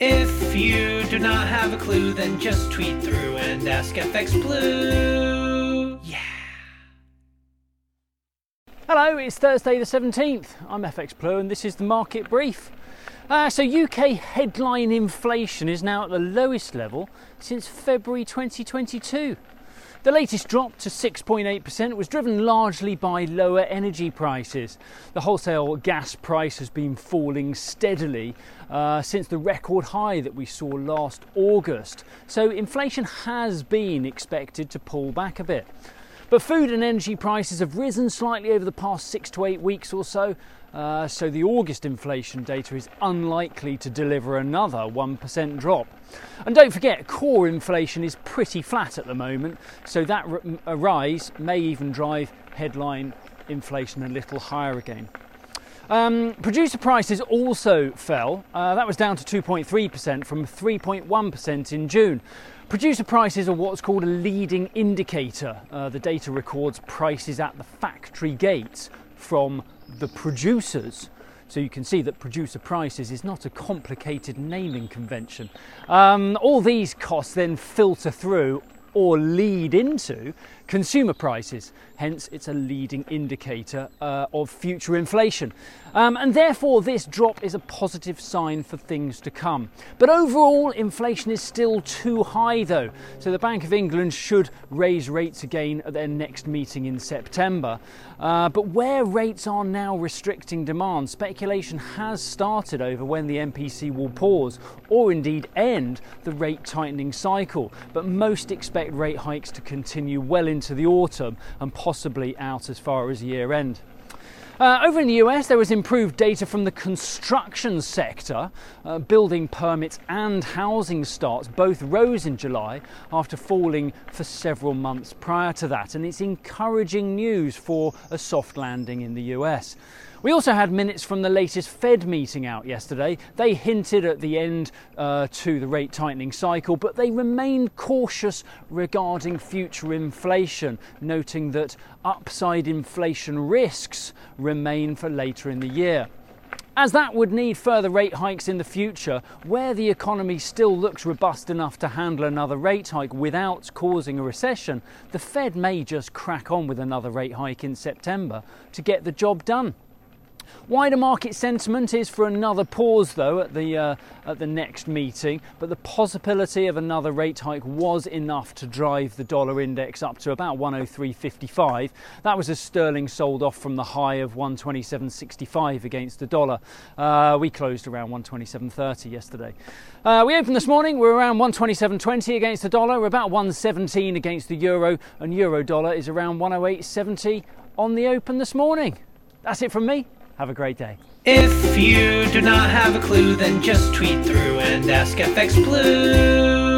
If you do not have a clue, then just tweet through and ask FX Blue. Yeah. Hello, it's Thursday the 17th. I'm FX Blue and this is the market brief. Uh, so, UK headline inflation is now at the lowest level since February 2022. The latest drop to 6.8% was driven largely by lower energy prices. The wholesale gas price has been falling steadily uh, since the record high that we saw last August. So inflation has been expected to pull back a bit. But food and energy prices have risen slightly over the past six to eight weeks or so, uh, so the August inflation data is unlikely to deliver another 1% drop. And don't forget, core inflation is pretty flat at the moment, so that rise may even drive headline inflation a little higher again. Um, producer prices also fell. Uh, that was down to 2.3% from 3.1% in June. Producer prices are what's called a leading indicator. Uh, the data records prices at the factory gates from the producers. So you can see that producer prices is not a complicated naming convention. Um, all these costs then filter through or lead into consumer prices. Hence, it's a leading indicator uh, of future inflation. Um, and therefore, this drop is a positive sign for things to come. But overall, inflation is still too high, though. So the Bank of England should raise rates again at their next meeting in September. Uh, but where rates are now restricting demand, speculation has started over when the MPC will pause or indeed end the rate tightening cycle. But most expect rate hikes to continue well into into the autumn and possibly out as far as year end. Uh, over in the US, there was improved data from the construction sector. Uh, building permits and housing starts both rose in July after falling for several months prior to that, and it's encouraging news for a soft landing in the US. We also had minutes from the latest Fed meeting out yesterday. They hinted at the end uh, to the rate tightening cycle, but they remained cautious regarding future inflation, noting that upside inflation risks remain for later in the year as that would need further rate hikes in the future, where the economy still looks robust enough to handle another rate hike without causing a recession, the Fed may just crack on with another rate hike in September to get the job done. Wider market sentiment is for another pause, though, at the uh, at the next meeting. But the possibility of another rate hike was enough to drive the dollar index up to about 103.55. That was as sterling sold off from the high of 127.65 against the dollar. Uh, we closed around 127.30 yesterday. Uh, we opened this morning. We're around 127.20 against the dollar. We're about 117 against the euro, and euro dollar is around 108.70 on the open this morning. That's it from me. Have a great day. If you do not have a clue, then just tweet through and ask FX Blue.